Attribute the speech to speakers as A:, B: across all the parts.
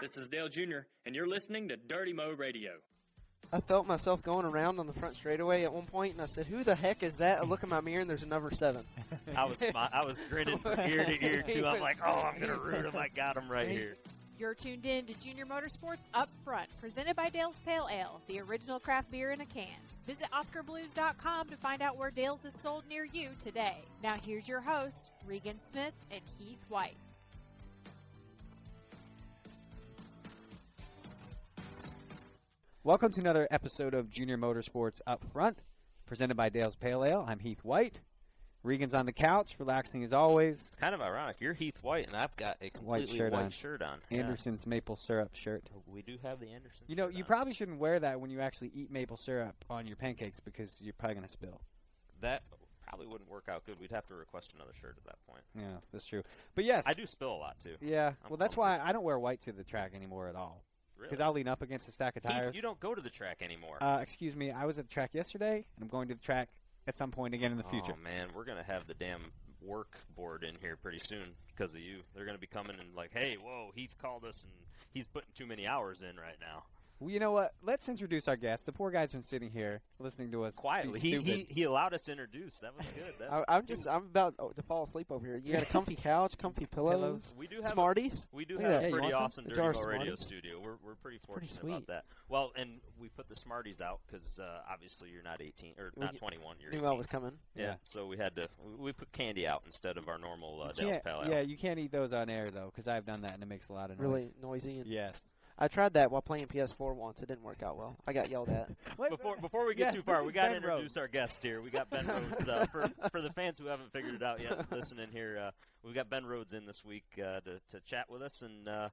A: This is Dale Jr., and you're listening to Dirty Mo Radio.
B: I felt myself going around on the front straightaway at one point, and I said, "Who the heck is that?" I look in my mirror, and there's a number seven.
C: I was I was grinning from ear to ear too. I'm like, oh, I'm gonna root him. I got him right here.
D: You're tuned in to Junior Motorsports Up Front, presented by Dale's Pale Ale, the original craft beer in a can. Visit OskarBlues.com to find out where Dale's is sold near you today. Now here's your host, Regan Smith and Heath White.
E: Welcome to another episode of Junior Motorsports Up Front, presented by Dale's Pale Ale. I'm Heath White. Regan's on the couch, relaxing as always.
C: It's kind of ironic. You're Heath White, and I've got a completely
E: shirt
C: white
E: on.
C: shirt on. Yeah.
E: Anderson's maple syrup shirt.
C: We do have the Anderson.
E: You know, you
C: on.
E: probably shouldn't wear that when you actually eat maple syrup on your pancakes because you're probably going to spill.
C: that probably wouldn't work out good. We'd have to request another shirt at that point.
E: Yeah, that's true. But yes,
C: I do spill a lot too.
E: Yeah,
C: I'm
E: well, that's why I don't wear white to the track anymore at all.
C: Really?
E: Because I'll lean up against a stack of
C: Heath,
E: tires.
C: you don't go to the track anymore.
E: Uh, excuse me, I was at the track yesterday, and I'm going to the track at some point again in the future.
C: Oh man, we're gonna have the damn work board in here pretty soon because of you. They're gonna be coming and like, hey, whoa, Heath called us and he's putting too many hours in right now.
E: Well, you know what? Let's introduce our guest. The poor guy's been sitting here listening to us be
C: Quietly, he, he he allowed us to introduce. That was good. That,
B: I, I'm just, I'm about oh, to fall asleep over here. You got a comfy couch, comfy pillows,
E: Pillows.
C: we do have a-
B: Smarties.
C: We do
B: Look
C: have a
B: Hey,
C: pretty
B: want some?
C: awesome
B: A
C: Dirty
B: jar
C: radio studio. We're, we're pretty
B: pretty
C: fortunate
B: sweet.
C: about that. Well, and we put the Smarties out because uh, obviously you're not 18 or
B: Well,
C: not 21. You're
B: Knew
C: 18.
B: I was coming.
C: yeah.
E: Yeah.
C: So we had to we- we put candy out instead of our normal uh, Dale's
E: can't-
C: Pale Ale.
E: yeah, you can't eat those on air though, because I've done that and it makes a lot of noise.
B: Really noisy. And
E: Yes.
B: I tried that while playing PS4 once. It didn't work out well. I got yelled at.
C: Before before we get
E: Yes,
C: too far, we
E: is
C: got to introduce
E: Rhodes.
C: our guest here. We got Ben Rhodes uh, for for the fans who haven't figured it out yet. Listening here, uh, we've got Ben Rhodes in this week uh, to to chat with us and. Uh,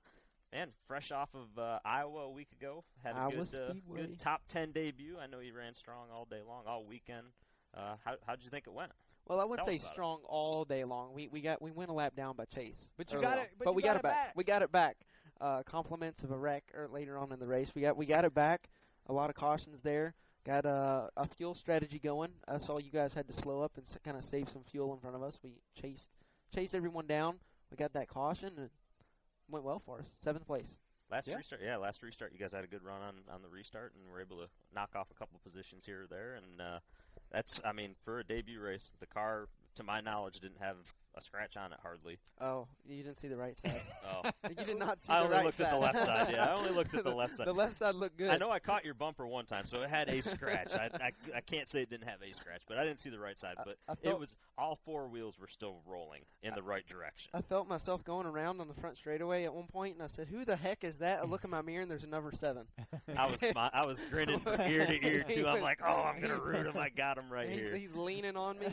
C: Man, fresh off of uh, Iowa a week ago, had a good, uh, good top ten debut. I know he ran strong all day long, all weekend. Uh, how how'd you think it went?
B: Well, I wouldn't
C: Tell
B: say
C: us about it.
B: strong all day long. We we got we went a lap down by Chase.
E: But you got
B: on.
E: it- but you
B: we
E: got
B: got,
E: it
B: it back.
E: back.
B: We got it back. Uh, compliments of a wreck or later on in the race. We got we got it back. A lot of cautions there. Got a, a fuel strategy going. I saw you guys had to slow up and s- kind of save some fuel in front of us. We chased chased everyone down. We got that caution and it went well for us. Seventh place.
C: Last
E: Yeah.
C: restart, yeah, last restart, you guys had a good run on, on the restart and were able to knock off a couple positions here or there. And uh, that's, I mean, for a debut race, the car, to my knowledge, didn't have a scratch on it hardly.
B: Oh, you didn't see the right side.
C: Oh,
B: you did not see
C: I
B: the
C: only
B: right
C: looked
B: side.
C: at the left side. Yeah, I only looked at the left side.
B: The left side looked good.
C: I know I caught your bumper one time, so it had a scratch. I, I, I can't say it didn't have a scratch, but I didn't see the right side. But
B: I
C: it was all four wheels were still rolling in the right direction.
B: I felt myself going around on the front straightaway at one point, and I said, "Who the heck is that?" I look in my mirror, and there's a number seven.
C: I was smi- I was grinning from ear to ear too. I'm like, oh, I'm gonna root him. I got him right
B: he's,
C: here.
B: he's leaning on me.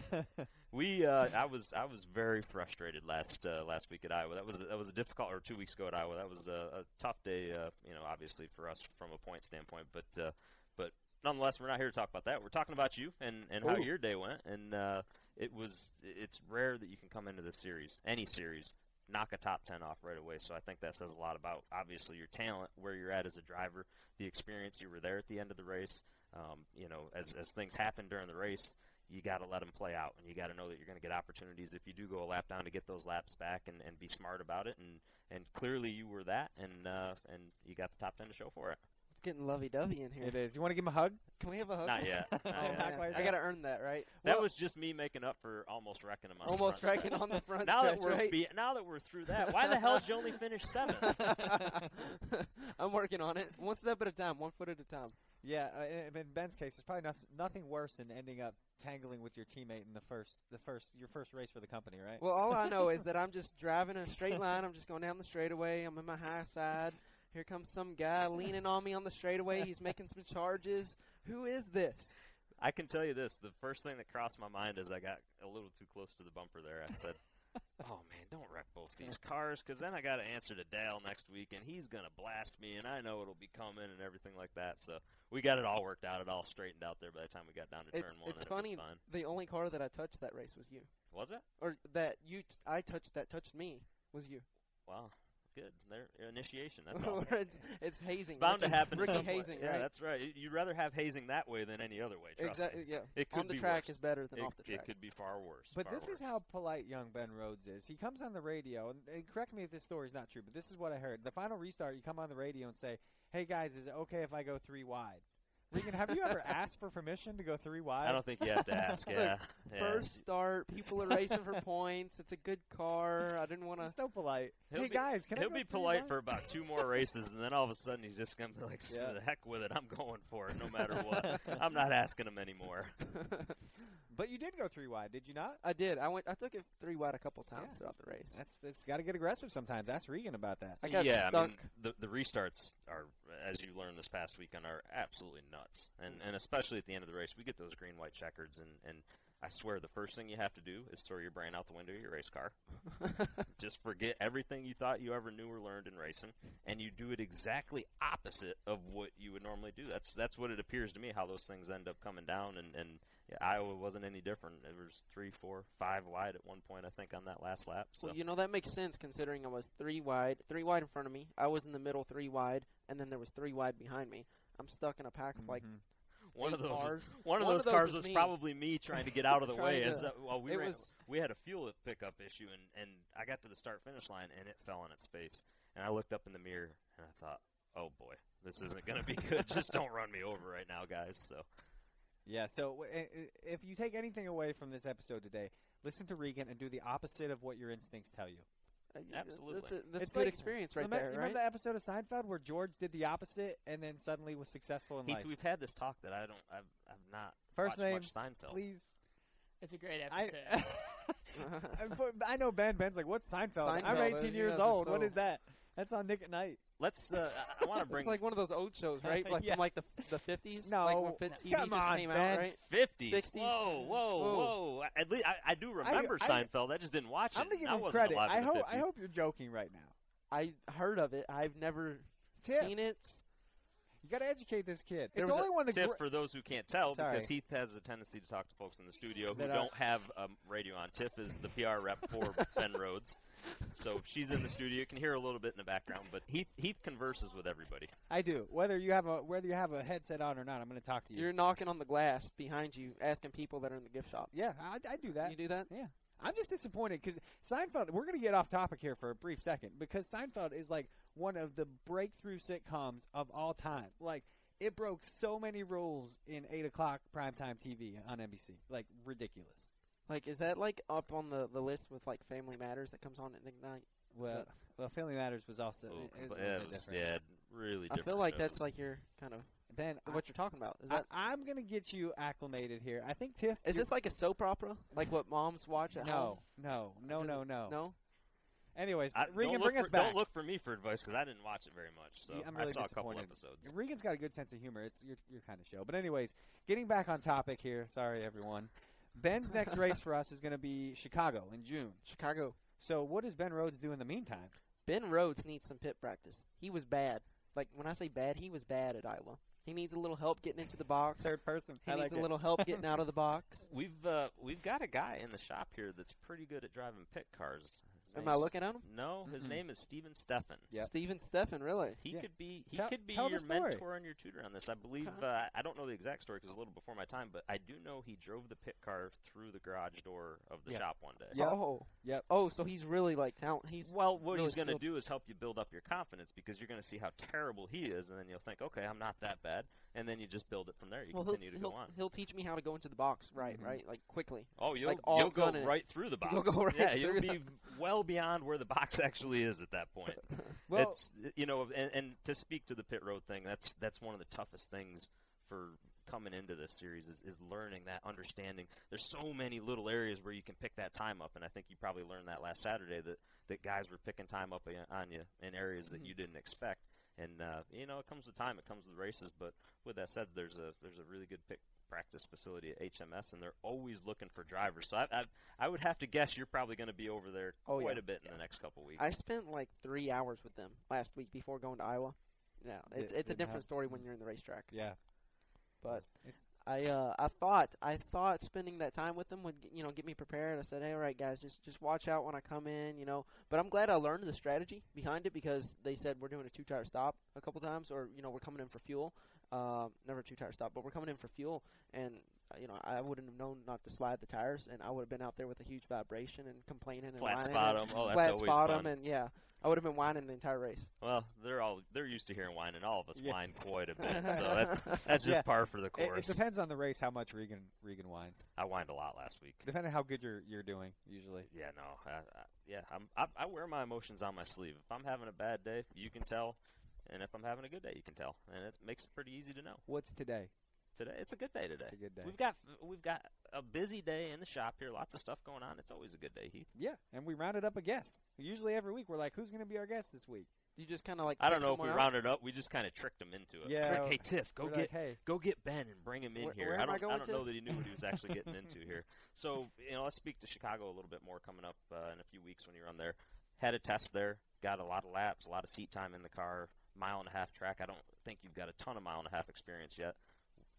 C: We, uh, I was, I was very frustrated last uh, last week at Iowa. That was that was a difficult, or two weeks ago at Iowa. That was a, a tough day, uh, you know, obviously for us from a point standpoint. But, uh, but nonetheless, we're not here to talk about that. We're talking about you and, and how your day went. And uh, it was, it's rare that you can come into this series, any series, knock a top ten off right away. So I think that says a lot about obviously your talent, where you're at as a driver, the experience. You were there at the end of the race. Um, you know, as as things happen during the race, you got to let them play out, and you got to know that you're going to get opportunities if you do go a lap down to get those laps back and, and be smart about it. And and clearly you were that, and uh, and you got the top ten to show for it.
B: It's getting lovey-dovey in here.
E: It is. You want to give him a hug?
B: Can we have a hug?
C: Not yet. Not
B: Oh,
C: yet.
E: Not quite
B: I gotta earn that, right?
C: That
B: Well,
C: was just me making up for almost wrecking him on
B: almost
C: the front
B: striking on the front
C: now that we're
B: right?
C: be- now that we're through that, why the hell did you only finish seventh?
B: I'm working on it, one step at a time, one foot at a time.
E: Yeah, uh, in, in Ben's case, there's probably nothing worse than ending up tangling with your teammate in the first, the first, your first race for the company, right?
B: Well, all I know is that I'm just driving a straight line. I'm just going down the straightaway. I'm in my high side. Here comes some guy leaning on me on the straightaway. He's making some charges. Who is this?
C: I can tell you this: the first thing that crossed my mind as I got a little too close to the bumper there, I said, "Oh man, don't wreck both these cars, because then I got to answer to Dale next week, and he's gonna blast me, and I know it'll be coming and everything like that." So we got it all worked out, it all straightened out there by the time we got down to
B: It's,
C: turn one.
B: it's
C: and
B: funny.
C: It.
B: The only car that I touched that race was you,
C: was it?
B: or that you t- I touched that touched me was you.
C: Wow. Good. Their initiation. That's all.
B: It's, it's hazing.
C: It's bound to happen.
B: Ricky hazing,
C: Yeah,
B: right?
C: that's right. You'd rather have hazing that way than any other way. Me.
B: Exactly. Yeah.
C: It could
B: On the
C: be
B: track
C: worse.
B: is better than
C: It,
B: off the track.
C: it could be far worse.
E: But
C: far
E: this is how polite young Ben Rhodes is. He comes on the radio, and, and correct me if this story is not true, but this is what I heard. The final restart, you come on the radio and say, "Hey guys, is it okay if I go three wide?" Regan, have you ever asked for permission to go three wide?
C: I don't think you have to ask.
B: Look,
C: yeah. yeah.
B: First start, people are racing for points. It's a good car. I didn't want to.
E: So polite.
C: He'll
E: hey
C: be-
E: guys, can
C: He'll
E: go
C: be polite
E: wide?
C: for about two more races, and then all of a sudden he's just gonna be like,
E: Yeah.
C: "The heck with it! I'm going for it, no matter what. I'm not asking him anymore."
E: But you did go three wide, did you not?
B: I did. I went. I took it three wide a couple times
E: Yeah.
B: throughout the race.
E: That's that's got to get aggressive sometimes. Ask Regan about that.
B: I got
C: yeah,
B: stuck.
C: I mean, the the restarts are, as you learned this past weekend, are absolutely nuts, and and especially at the end of the race, we get those green white checkers, and and I swear the first thing you have to do is throw your brain out the window of your race car. Just forget everything you thought you ever knew or learned in racing, and you do it exactly opposite of what you would normally do. That's that's what it appears to me how those things end up coming down, and and yeah, Iowa wasn't any different. It was three, four, five wide at one point, I think, on that last lap. So.
B: Well, you know that makes sense considering I was three wide, three wide in front of me. I was in the middle, three wide, and then there was three wide behind me. I'm stuck in a pack of like
E: Mhm.
C: One of those, was,
B: cars.
C: one of
B: One
C: those
B: of those
C: cars
B: was
C: probably me trying to get out of the way.
B: To-
C: uh, well, we ran,
B: was-
C: we had a fuel pickup issue, and and I got to the start finish line, and it fell on its face. And I looked up in the mirror, and I thought, "Oh boy, this isn't going to be good. Just don't run me over right now, guys." So
E: Yeah. So w- i- i- if you take anything away from this episode today, listen to Regan and do the opposite of what your instincts tell you.
B: Y-
C: Absolutely.
B: That's, a, that's
E: It's
B: good
E: like-
B: experience right
E: remember,
B: there,
E: remember
B: right?
E: the episode of Seinfeld where George did the opposite and then suddenly was successful in
C: Heath,
E: life?
C: we've had this talk that I don't, I've, I've not
E: First
C: watched
E: name,
C: much Seinfeld.
E: Please.
F: It's a great episode.
E: but I know Ben. Ben's like, what's Seinfeld? I'm 18 years old. What
B: so-
E: that? That's on Nick at Nite.
C: Let's. Uh, I, I want to bring
B: it's like one of those old shows, right? Like
E: Yeah.
B: from like the the 50s.
E: No,
B: like when fit TV
E: come
B: just
E: on,
B: came
E: Ben.
B: out, right?
C: 50s.
B: 60s.
C: Whoa, whoa,
B: Whoa.
C: whoa! At least I, I do remember
E: I-
C: Seinfeld. I just didn't watch it.
E: I'm gonna give
C: I
E: him credit. I
C: in the
E: hope. I hope you're joking right now.
B: I heard of it. I've never
E: Tiff,
B: seen it.
E: you got to educate this kid.
B: There
E: it's only one of
C: tip
E: gr-
C: for those who can't tell
E: Sorry.
C: because Heath has a tendency to talk to folks in the studio who
E: That
C: don't have um, radio on. Tiff is the PR rep for Ben Rhodes, so she's in the studio. You can hear a little bit in the background, but Heath Heath converses with everybody.
E: I do. Whether you have a whether you have a headset on or not, I'm going to talk to you.
B: You're knocking on the glass behind you, asking people that are in the gift shop.
E: yeah, I, I do that.
B: You do that?
E: Yeah. I'm just disappointed because Seinfeld. We're going to get off topic here for a brief second because Seinfeld is like one of the breakthrough sitcoms of all time. Like it broke so many rules in eight o'clock primetime TV on NBC. Like ridiculous.
B: Like, is that like up on the, the list with like Family Matters that comes on at Ignite?
E: Well,
B: it-
E: well, Family Matters was also.
C: Oh,
E: it- it was
C: yeah,
E: little
C: it was-
E: different.
C: yeah, really.
B: I feel like
C: shows.
B: that's like your kind of
E: Ben,
B: what you're talking about. Is
E: I,
B: that
E: I, am going to get you acclimated here. I think Tiff.
B: is this like a soap opera, like what moms watch at home?
E: No, no, no, no, no.
B: No.
E: Anyways,
C: I,
E: Regan, bring us
C: for,
E: back.
C: Don't look for me for advice because I didn't watch it very much. So
E: Yeah, I'm really
C: I saw a couple episodes.
E: Regan's got a good sense of humor. It's your your kind of show. But anyways, getting back on topic here. Sorry, everyone. Ben's next race for us is going to be Chicago in June.
B: Chicago.
E: So what does Ben Rhodes do in the meantime?
B: Ben Rhodes needs some pit practice. He was bad. Like when I say bad, he was bad at Iowa. He needs a little help getting into the box.
E: Third person.
B: He
E: I
B: needs
E: like
B: a
E: it.
B: little help getting out of the box.
C: We've uh, we've got a guy in the shop here that's pretty good at driving pit cars. His
B: Am I looking at him?
C: No, his
E: Mm-mm.
C: name is Steven Steffen.
E: Yep.
B: Steven Steffen, really?
C: He
E: Yeah.
C: could be he
E: Tell-
C: could be your mentor and your tutor on this. I believe
B: Okay.
C: uh, I don't know the exact story because it's a little before my time, but I do know he drove the pit car through the garage door of the
E: Yeah.
C: shop one day.
E: Yep.
B: Oh.
E: Yep.
B: Oh, so he's really like talent. He's
C: Well, what
B: really
C: he's going to do is help you build up your confidence because you're going to see how terrible he is, and then you'll think, okay, I'm not that bad, and then you just build it from there. You
B: well,
C: continue to
B: he'll,
C: go on.
B: he'll teach me how to go into the box, right?
E: Mhm.
B: Right, like quickly.
C: Oh, you'll
B: like, all
C: you'll go
B: gunning.
C: right through the box.
B: You'll go right
C: yeah, you'll be well beyond where the box actually is at that point.
E: Well,
C: it's you know, and, and to speak to the pit road thing, that's that's one of the toughest things for coming into this series is, is learning that understanding. There's so many little areas where you can pick that time up, and I think you probably learned that last Saturday that that guys were picking time up on you in areas that
B: Mhm.
C: you didn't expect. And uh, you know, it comes with time. It comes with races. But with that said, there's a there's a really good pit practice facility at HMS, and they're always looking for drivers. So I I, I would have to guess you're probably going to be over there
B: Oh,
C: quite
B: yeah.
C: a bit in the next couple weeks.
B: I spent like three hours with them last week before going to Iowa. Yeah, it's
E: Did-
B: it's a different
E: have-
B: story when you're in the racetrack.
E: yeah.
B: But
E: It's-
B: I uh, I thought I thought spending that time with them would you know get me prepared. I said, hey, all right, guys, just just watch out when I come in, you know. But I'm glad I learned the strategy behind it because they said we're doing a two tire stop a couple times, or you know we're coming in for fuel. Um, never two tire stop, but we're coming in for fuel, and uh, you know I wouldn't have known not to slide the tires, and I would have been out there with a huge vibration and complaining and
C: Flat
B: whining
C: spot
B: and
C: 'em. Oh, that's
B: flat
C: always
B: spot 'em,
C: fun.
B: and yeah, I would have been whining the entire race.
C: Well, they're all they're used to hearing whining. all of us
E: Yeah.
C: whine quite a bit. So that's that's just
E: Yeah.
C: par for the
E: It,
C: course.
E: it depends on the race how much Regan Regan whines.
C: I whined a lot last week.
E: Depending on how good you're you're doing, usually.
C: Yeah, no, I, I, yeah, I'm, I, I wear my emotions on my sleeve. If I'm having a bad day, you can tell, and if I'm having a good day, you can tell, and it makes it pretty easy to know.
E: What's today?
C: Today, it's a good day today.
E: It's a good day.
C: We've got we've got a busy day in the shop here. Lots of stuff going on. It's always a good day, Heath.
E: Yeah, and we rounded up a guest. Usually every week we're like, who's going to be our guest this week?
B: You just kind of like
C: I don't know if we
B: out?
C: rounded up. We just kind of tricked him into it.
E: Yeah.
C: We're like, hey Tiff, go
E: We're
C: get
E: like, hey,
C: go get Ben and bring him in
B: Where-
C: here.
B: where
C: I
B: am I
C: don't,
B: going
C: don't
B: to?
C: know that he knew what he was actually getting into here. So you know, let's speak to Chicago a little bit more coming up uh, in a few weeks when you run there. Had a test there, got a lot of laps, a lot of seat time in the car, mile and a half track. I don't think you've got a ton of mile and a half experience yet.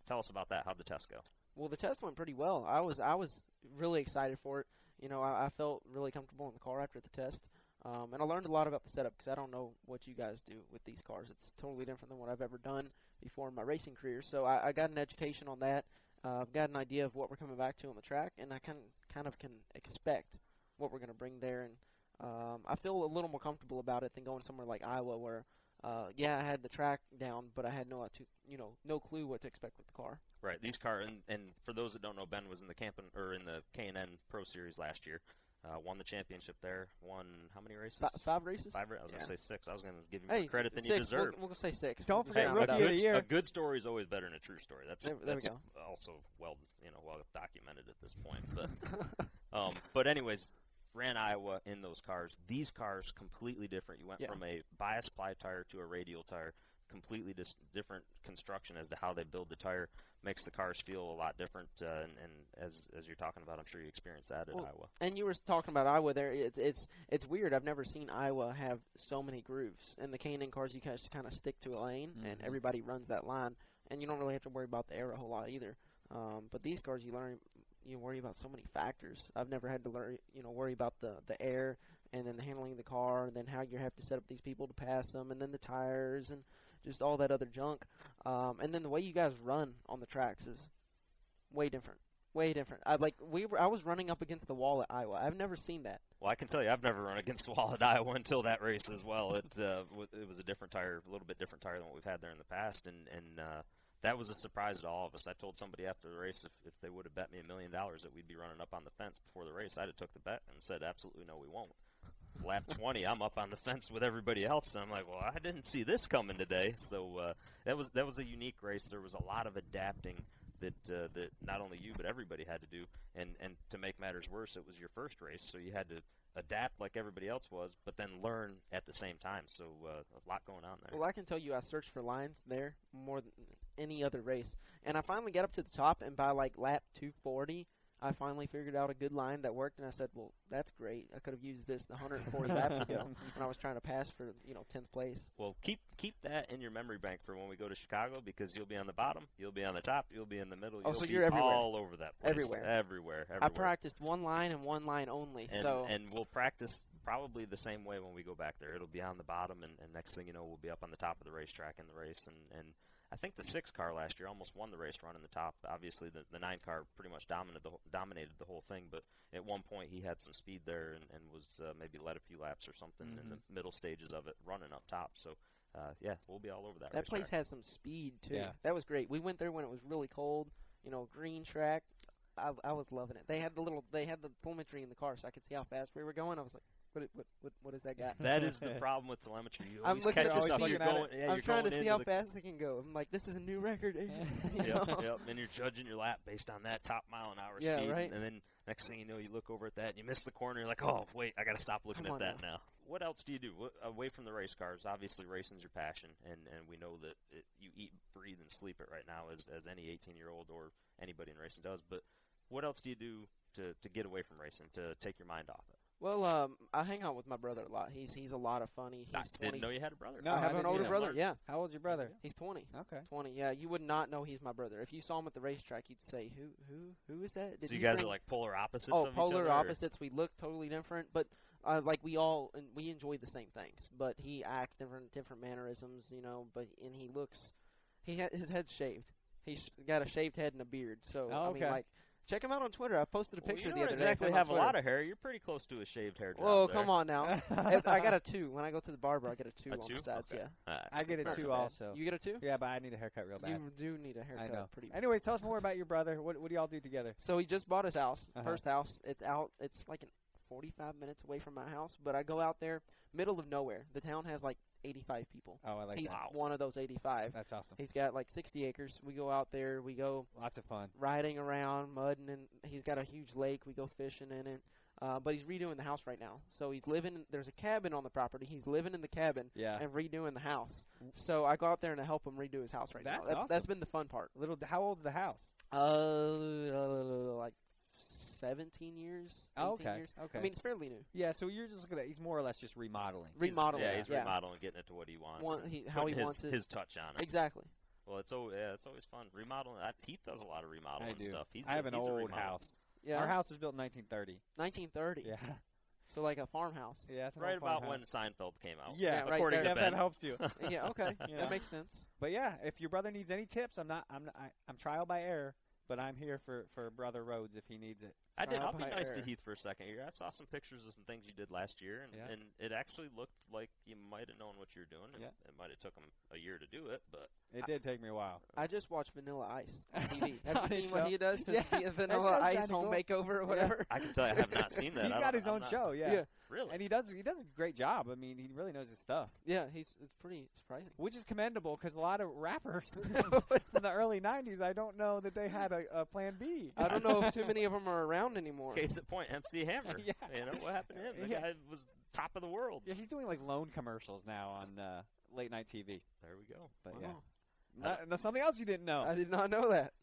C: Tell us about that. How'd the test go?
B: Well, the test went pretty well. I was I was really excited for it. You know, I, I felt really comfortable in the car after the test, um, and I learned a lot about the setup because I don't know what you guys do with these cars. It's totally different than what I've ever done before in my racing career. So I, I got an education on that. Uh, I've got an idea of what we're coming back to on the track, and I can kind of can expect what we're going to bring there. And um, I feel a little more comfortable about it than going somewhere like Iowa, where uh, yeah, I had the track down, but I had no, to, you know, no clue what to expect with the car.
C: Right. These car and, and for those that don't know, Ben was in the camp or in the K and N Pro Series last year. Uh, won the championship there. Won how many races?
B: Fi five races.
C: Five. I was
B: Yeah.
C: gonna say six. I was gonna give you
B: Hey,
C: more credit than
B: six.
C: you deserve.
B: We'll, we'll say six.
E: Don't
B: Just
E: forget
B: round
C: Hey,
E: Rookie of the Year.
C: A good story is always better than a true story. That's,
B: There- there we
C: that's
B: go.
C: also well, you know, well documented at this point. But, um, but anyways, ran Iowa in those cars. These cars completely different. You went
B: Yeah.
C: from a bias ply tire to a radial tire. Completely dis- different construction as to how they build the tire makes the cars feel a lot different. Uh, and, and as as you're talking about, I'm sure you experienced that at
B: Well,
C: Iowa.
B: And you were talking about Iowa there. It's it's it's weird. I've never seen Iowa have so many grooves. In the K&N cars, you guys kind of stick to a lane, and
E: Mhm.
B: everybody runs that line, and you don't really have to worry about the air a whole lot either. Um, but these cars, you learn you worry about so many factors. I've never had to learn, you know, worry about the the air, and then the handling of the car, and then how you have to set up these people to pass them, and then the tires, and just all that other junk. Um, and then the way you guys run on the tracks is way different. Way different. I like we were. I was running up against the wall at Iowa. I've never seen that.
C: Well, I can tell you, I've never run against the wall at Iowa until that race as well. It uh, w- it was a different tire, a little bit different tire than what we've had there in the past, and and uh, that was a surprise to all of us. I told somebody after the race if, if they would have bet me a million dollars that we'd be running up on the fence before the race, I'd have took the bet and said absolutely no, we won't. Lap 20, I'm up on the fence with everybody else, and I'm like, well, I didn't see this coming today. So uh, that was that was a unique race. There was a lot of adapting that uh, that not only you but everybody had to do. And and to make matters worse, it was your first race, so you had to adapt like everybody else was, but then learn at the same time. So uh, a lot going on there.
B: Well, I can tell you, I searched for lines there more than any other race, and I finally got up to the top. And by like lap 240, I finally figured out a good line that worked. And I said, "Well, that's great. I could have used this 140 laps ago when I was trying to pass for you know 10th place."
C: Well, keep keep that in your memory bank for when we go to Chicago because you'll be on the bottom, you'll be on the top, you'll be in the middle.
B: Oh,
C: you'll
B: so
C: be
B: you're everywhere.
C: all over that place.
B: Everywhere.
C: everywhere, everywhere.
B: I practiced one line and one line only.
C: and,
B: so
C: and we'll practice probably the same way when we go back there. It'll be on the bottom, and, and next thing you know, we'll be up on the top of the racetrack in the race. And, and I think the six car last year almost won the race running the top. Obviously, the, the nine car pretty much dominated the, whole- dominated the whole thing, but at one point he had some speed there and, and was uh, maybe led a few laps or something in the middle stages of it running up top. So, uh, yeah, we'll be all over that.
B: that place
C: racetrack.
B: has some speed too.
E: Yeah.
B: That was great. We went there when it was really cold. You know, green track. I, I was loving it. They had the little, they had the telemetry in the car, so I could see how fast we were going. I was like, "What, what, what, what has that got?"
C: That is the problem with telemetry. You
B: I'm looking
C: catch
B: at-
C: yourself.
E: always
C: You're
E: looking at
C: going, yeah,
B: I'm trying to see
C: into
B: how
C: the
B: fast I can go. I'm like, this is a new record. you
C: yep,
B: know?
C: yep. And you're judging your lap based on that top mile an hour
B: Yeah,
C: speed.
B: right.
C: And then next thing you know, you look over at that and you miss the corner. You're like, oh, wait, I got to stop looking
B: Come
C: at
B: on
C: that now. What else do you do what, away from the race cars? Obviously, racing's your passion, and, and we know that it, you eat, breathe, and sleep it right now, as as any 18 year old or anybody in racing does. But what else do you do to to get away from racing to take your mind off it?
B: Well, um, I hang out with my brother a lot. He's he's a lot of funny. He's
C: I
B: 20.
C: didn't know you had a brother.
E: No,
B: I
E: I
B: have an
E: didn't
B: older
E: either.
B: brother. Yeah,
E: How old's your brother?
B: he's 20.
E: Okay.
B: 20. Yeah, you would not know he's my brother. If you saw him at the racetrack, you'd say, "Who who who is that?" Did
C: so you
B: he
C: guys
B: bring-
C: are like polar opposites.
B: oh
C: of each
B: polar
C: other, or-
B: opposites. We look totally different, but uh, like we all and we enjoy the same things. But he acts different different mannerisms, you know. But and he looks, he ha- his head's shaved. He's got a shaved head and a beard. So
E: Oh,
B: I mean,
E: okay.
B: like, check him out on Twitter. I posted a picture
C: Well,
B: picture
C: you don't
B: other
C: exactly
B: day. of
C: have a lot of hair. You're pretty close to a shaved hair. drop
B: Whoa,
C: there.
B: come on now. I, I got a two when I go to the barber. I get a two
C: A
B: on
C: two?
B: the sides.
C: Okay.
B: Yeah,
C: Alright.
E: I get
B: It's
E: it
B: not
E: too
B: too
E: also.
B: You get a two?
E: Yeah, but I need a haircut real bad.
B: You do need a haircut.
E: I know.
B: Pretty.
E: Anyways, tell us more about your brother. What what do y'all do together?
B: So he just bought his house,
E: Uh-huh.
B: first house. It's out. It's like an 45 minutes away from my house, but I go out there, middle of nowhere. The town has like 85 people.
E: Oh, I like that.
B: He's
E: that.
B: one of those 85.
E: That's awesome.
B: He's got like 60 acres. We go out there. We go
E: Lots of fun.
B: riding around, mudding, and he's got a huge lake. We go fishing in it. Uh, but he's redoing the house right now. So he's living. There's a cabin on the property. He's living in the cabin
E: Yeah.
B: and redoing the house. So I go out there and I help him redo his house right now.
E: That's
B: That's,
E: awesome.
B: that's been the fun part.
E: Little. How old's the house?
B: Uh, like 17 years. 18
E: Oh, okay.
B: Years.
E: Okay.
B: I mean, it's fairly new.
E: yeah. So you're just looking at. He's more or less just remodeling.
C: He's-
B: Remodeling.
C: Yeah, he's
B: yeah.
C: remodeling, getting it to what he wants.
B: Want- he- how he
C: his,
B: wants it.
C: his touch on it.
B: Exactly.
C: Well, it's oh yeah, it's always fun remodeling. I, Heath does a lot of remodeling
E: I do.
C: stuff. He's
E: I have
C: a,
E: an
C: he's
E: old house.
B: Yeah.
E: Our house was built in 1930.
B: 1930.
E: Yeah.
B: So like a farmhouse.
E: Yeah. It's
C: Right about
E: farmhouse.
C: when Seinfeld came out.
E: Yeah,
B: Yeah, right
C: according
B: there.
C: to
E: if that helps you.
B: yeah. Okay.
E: Yeah.
B: That makes sense.
E: But yeah, if your brother needs any tips, I'm not. I'm. Not, I, I'm trial by error, but I'm here for for brother Rhodes if he needs it.
C: I did.
B: Trial
C: I'll be
B: by
C: nice to. Heath for a second here. I saw some pictures of some things you did last year, and,
E: Yeah.
C: and it actually looked like you might have known what you were doing. It,
E: Yeah.
C: it might have took him a year to do it, but
E: It did take me a while.
B: I just watched Vanilla Ice on TV. Have you
E: his
B: seen what he does? His
E: Yeah,
B: Vanilla Ice home
E: cool.
B: makeover or
E: Yeah.
B: whatever.
C: I can tell you I have not seen that.
E: he's got his
C: I'm
E: own
C: not-
E: show, yeah.
B: Yeah.
C: Really?
E: and he does he does a great job. I mean, he really knows his stuff,
B: Yeah, he's it's pretty surprising.
E: which is commendable because a lot of rappers in the early '90s, I don't know that they had a, a plan B.
B: I don't know if too many of them are around anymore.
C: Case in point, MC Hammer.
E: Yeah.
C: You know what happened to him? The
E: Yeah.
C: guy was top of the world.
E: Yeah, he's doing like loan commercials now on uh, late night TV.
C: There we go.
E: But
B: Wow.
E: yeah, Not- no, something else you didn't know.
B: I did not know that.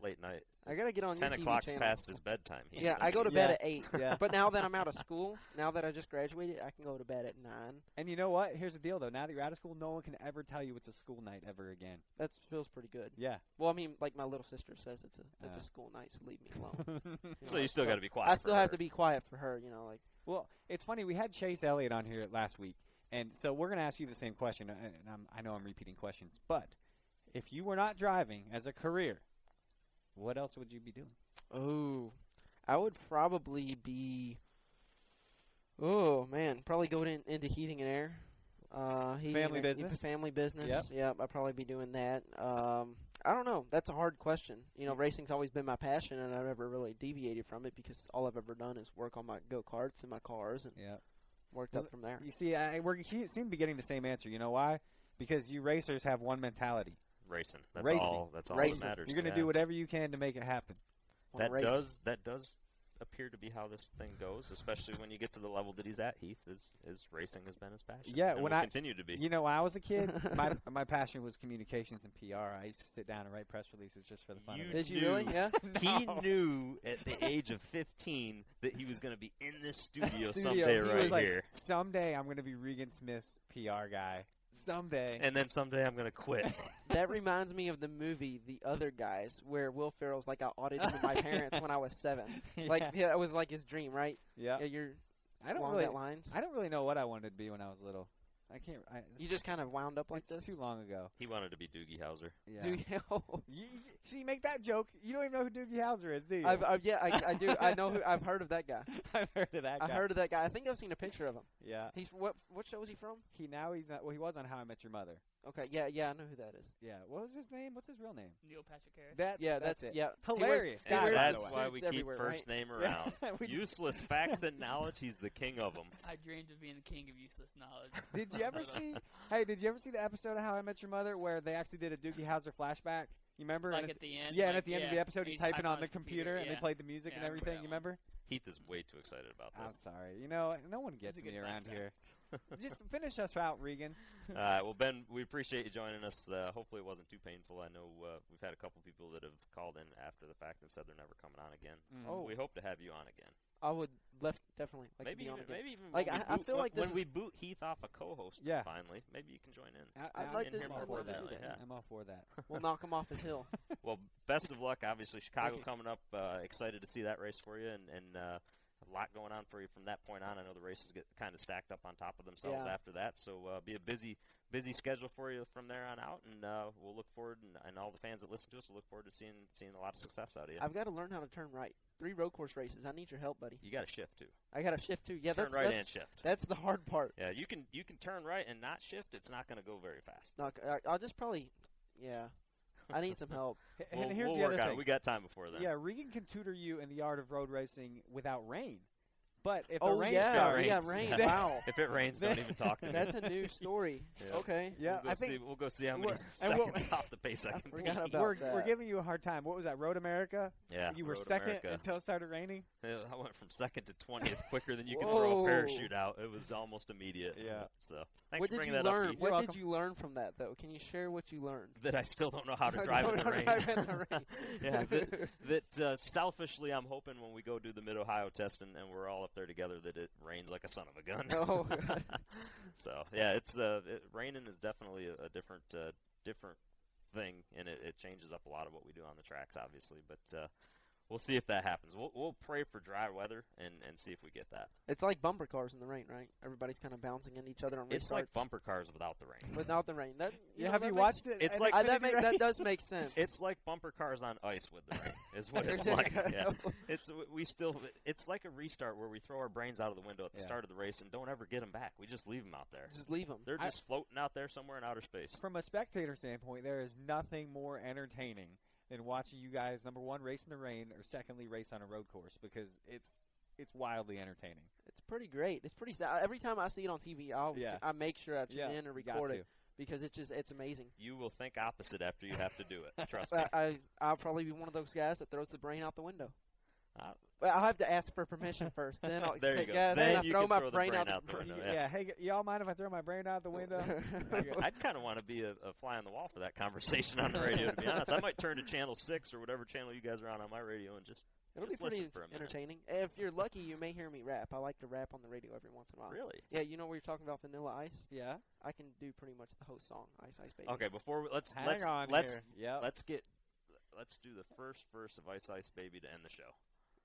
C: Well, late night.
B: I gotta get on
C: Ten
B: your TV
C: o'clock's
B: channel.
C: past his bedtime. Heath.
B: Yeah, I go to
E: Yeah.
B: bed at eight.
E: Yeah.
B: But now that I'm out of school, now that I just graduated, I can go to bed at nine.
E: And you know what? Here's the deal, though. Now that you're out of school, no one can ever tell you it's a school night ever again.
B: That feels pretty good.
E: Yeah.
B: Well, I mean, like my little sister says, it's a it's
E: Yeah.
B: a school night, so leave me alone. You
C: So you
B: I
C: still got to be quiet.
B: I
C: for
B: still have
C: her.
B: to be quiet for her. You know, like
E: well, it's funny. We had Chase Elliott on here last week, and so we're going to ask you the same question. And I'm, I know I'm repeating questions, but if you were not driving as a career, what else would you be doing?
B: Oh, I would probably be. Oh man, probably go in, into heating and air. Uh, heating
E: Family
B: and air-
E: business?
B: Family business.
E: Yep.
B: Yep. I'd probably be doing that. Um, I don't know. That's a hard question. You know, racing's always been my passion, and I've never really deviated from it because all I've ever done is work on my go karts and my cars and
E: Yeah.
B: worked up from there.
E: You see, I, we're, seem to be getting the same answer. You know why? Because you racers have one mentality.
C: Racing. That's
E: Racing.
C: all. That's all
B: Racing.
C: that matters.
E: You're going to
C: yeah.
E: do whatever you can to make it happen.
B: Wanna
C: That
B: race.
C: does. That does appear to be how this thing goes, especially when you get to the level that he's at. Heath is is racing has been his passion.
E: Yeah,
C: and
E: when
C: will
E: I-
C: continue to be.
E: You know, when I was a kid, my my passion was communications and PR. I used to sit down and write press releases just for the fun
C: You
E: of it.
B: Did you really?
C: knew-
B: Yeah.
C: He knew at the age of 15 that he was going to be in this studio,
E: Studio.
C: someday
E: He
C: right
E: was like,
C: here.
E: Someday I'm going to be Regan Smith's PR guy. Someday.
C: And then someday I'm going to quit.
B: that reminds me of the movie The Other Guys, where Will Ferrell's like I audited with my parents when I was seven. Like
E: yeah.
B: yeah, it was like his dream, right?
E: yeah.
B: Yeah, you're
E: I don't
B: along
E: really.
B: that lines.
E: I don't really know what I wanted to be when I was little. I can't. I,
B: You just kind of wound up like
E: it's
B: this.
E: too long ago.
C: he wanted to be Doogie Howser.
E: Yeah.
B: Do you?
E: You, you- see, make that joke. You don't even know who Doogie Howser is, do you?
B: I've, I've, yeah, I, I do. I know who. I've heard of that guy.
E: I've heard of that guy.
B: I heard of that guy. I think I've seen a picture of him.
E: Yeah.
B: He's what? What show was he from?
E: He now he's uh, well. He was on How I Met Your Mother.
B: Okay, yeah, yeah, I know who that is.
E: Yeah. What was his name? What's his real name?
F: Neil Patrick Harris.
E: That's
B: Yeah,
E: that's,
B: that's,
E: it.
B: yeah.
E: Hilarious
B: he
E: guy.
B: wears
E: by
C: That's
E: the
C: why we keep first
B: right?
C: name
E: Yeah.
C: around. Useless facts and knowledge, he's the king of them.
F: I dreamed of being the king of useless knowledge.
E: Did you ever see? Hey, did you ever see the episode of How I Met Your Mother where they actually did a Doogie Howser flashback? You remember?
F: like
E: And
F: at the end.
E: yeah, and at the end of the episode, he's
F: he'd
E: typing on the
F: his
E: computer, and they played the music
F: Yeah,
E: and everything. You remember?
C: Heath is way too excited about this.
E: I'm sorry. You know, no one gets me around here. Just finish us out, Regan.
C: All right. Well, Ben, we appreciate you joining us. Uh, hopefully, it wasn't too painful. I know uh, we've had a couple people that have called in after the fact and said they're never coming on again.
E: Mm.
B: Oh.
C: We hope to have you on again.
B: I would love definitely. Like to
C: maybe
B: be
C: even,
B: again.
C: maybe even
B: Like,
C: when we
B: I- I
C: boot-
B: feel
C: when,
B: like this
C: when
B: is-
C: we boot Heath off a co-host
E: Yeah.
C: finally, maybe you can join in.
E: I,
B: I'd
E: I'm-
B: like to-
E: I'm all for
C: love
E: that.
C: do that.
E: I'm all for that.
B: We'll knock him off his hill.
C: Well, best of luck. Obviously, Chicago coming up. Uh, excited to see that race for you, and, and uh, a lot going on for you from that point on. I know the races get kind of stacked up on top of themselves
B: Yeah.
C: after that, so uh, be a busy, busy schedule for you from there on out, and uh, we'll look forward, and, and all the fans that listen to us will look forward to seeing seeing a lot of success out of you.
B: I've got to learn how to turn right. Three road course races. I need your help, buddy.
C: you got to shift too.
B: I got to shift too. Yeah,
C: turn
B: that's
C: right
B: that's,
C: and shift.
B: that's the hard part.
C: Yeah, you can you can turn right and not shift. It's not going to go very fast.
B: I, I'll just probably, yeah. I need some help.
E: H-
C: We'll,
E: here's
C: we'll
E: the
C: work
E: other
C: on
E: thing.
C: it. We got time before that.
E: Yeah, Regan can tutor you in the art of road racing without rain. But if
B: oh
E: the rain
B: yeah,
E: starts,
B: yeah, rain.
C: Yeah.
B: Wow,
C: If it rains, don't even talk to me.
B: that's a new story.
C: Yeah.
B: Okay.
E: yeah,
C: we'll go
E: I
C: see,
E: think
C: we'll go see how many
E: we're- we'll-
C: seconds off the pace I
B: I
C: can
B: forgot about
E: we're,
B: that.
E: we're giving you a hard time. What was that? Road America?
C: Yeah,
E: you were
C: Road
E: second
C: America.
E: until it started raining.
C: Yeah, I went from second to twentieth quicker than you can throw a parachute out. It was almost immediate.
E: Yeah.
C: So thanks
B: what
C: for
B: did
C: bringing
B: you
C: that
B: learn?
C: up. Keith.
B: What
E: You're
B: did you learn from that though? Can you share what you learned?
C: That I still don't know how to drive in the rain.
B: drive in the rain.
C: yeah, that, that uh, selfishly, I'm hoping when we go do the Mid Ohio test and, and we're all up there together that it rains like a son of a gun.
B: Oh,
C: so yeah, it's uh, it, raining is definitely a, a different uh, different thing, and it, it changes up a lot of what we do on the tracks, obviously. But uh, we'll see if that happens. We'll, we'll pray for dry weather and, and see if we get that.
B: It's like bumper cars in the rain, right? Everybody's kind of bouncing into each other on
C: It's like bumper cars without the rain.
B: without the rain. That
E: Yeah,
B: know,
E: have
B: that
E: you
B: makes-
E: watched it?
C: It's
E: an
C: like-
B: I, that make, that does make sense.
C: It's like bumper cars on ice with the rain. Is what it's like. Yeah. It's we still. It's like a restart where we throw our brains out of the window at the
E: Yeah.
C: start of the race and don't ever get them back. We just leave them out there.
B: just leave them.
C: They're
E: I-
C: just floating out there somewhere in outer space.
E: From a spectator standpoint, there is nothing more entertaining than watching you guys number one race in the rain or secondly race on a road course because it's it's wildly entertaining.
B: It's pretty great. It's pretty. sa- Every time I see it on TV, I always
E: Yeah.
B: I make sure I tune
E: Yeah,
B: in and record it because it's just it's amazing.
C: You will think opposite after you have to do it. Trust me.
B: I, I I'll probably be one of those guys that throws the brain out the window.
C: Uh,
B: Well, I'll have to ask for permission first. Then I'll
C: There you go.
B: "Guys,
C: Then
B: I
C: you
B: throw my
C: throw
B: brain,
C: brain
B: out,
C: out
B: the
C: the
B: window.
C: window.
E: Yeah, hey, y'all mind if I throw my brain out the window?
C: I'd kind of want to be a, a fly on the wall for that conversation on the radio. To be honest, I might turn to channel six or whatever channel you guys are on on my radio and just
B: It'll be pretty
C: for a minute.
B: entertaining. If you're lucky, you may hear me rap. I like to rap on the radio every once in a while.
C: really.
B: Yeah, you know where you're talking about Vanilla Ice?
E: yeah.
B: I can do pretty much the whole song, Ice Ice Baby.
C: Okay, before we, let's
E: Hang
C: let's
E: on
C: let's.
E: Yep.
C: let's get let's do the first verse of Ice Ice Baby to end the show.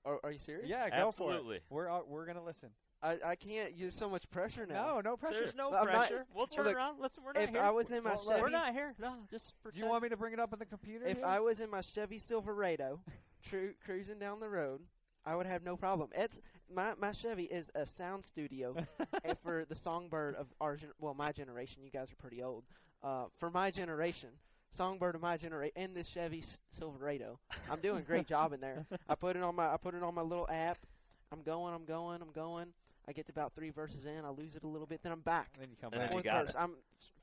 B: Are, are you serious?
E: Yeah, go
C: Absolutely.
E: for it. We're uh, we're gonna listen.
B: I, I can't. There's so much pressure now.
E: No, no pressure.
C: There's no
B: I'm not-
C: pressure. we'll
B: well,
C: turn
B: look,
C: around. Listen, we're not
B: If
C: here.
B: I was in my
E: Well,
B: Chevy,
C: we're not here. No, just
E: Do you want me to bring it up on the computer?
B: if
E: here?
B: I was in my Chevy Silverado, tru- cruising down the road, I would have no problem. It's my my Chevy is a sound studio for the songbird of our gen- well my generation. You guys are pretty old. Uh, for my generation, songbird of my generation, and this Chevy Silverado, I'm doing a great job in there. I put it on my I put it on my little app. I'm going. I'm going. I'm going. I get to about three verses in. I lose it a little bit. Then I'm back.
E: then you come
C: And then
E: back.
C: you
B: Fourth
C: got
B: verse.
C: it.
B: I'm